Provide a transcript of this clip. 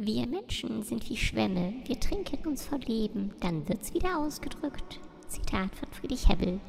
Wir Menschen sind wie Schwämme, wir trinken uns vor Leben, dann wird's wieder ausgedrückt. Zitat von Friedrich Hebbel.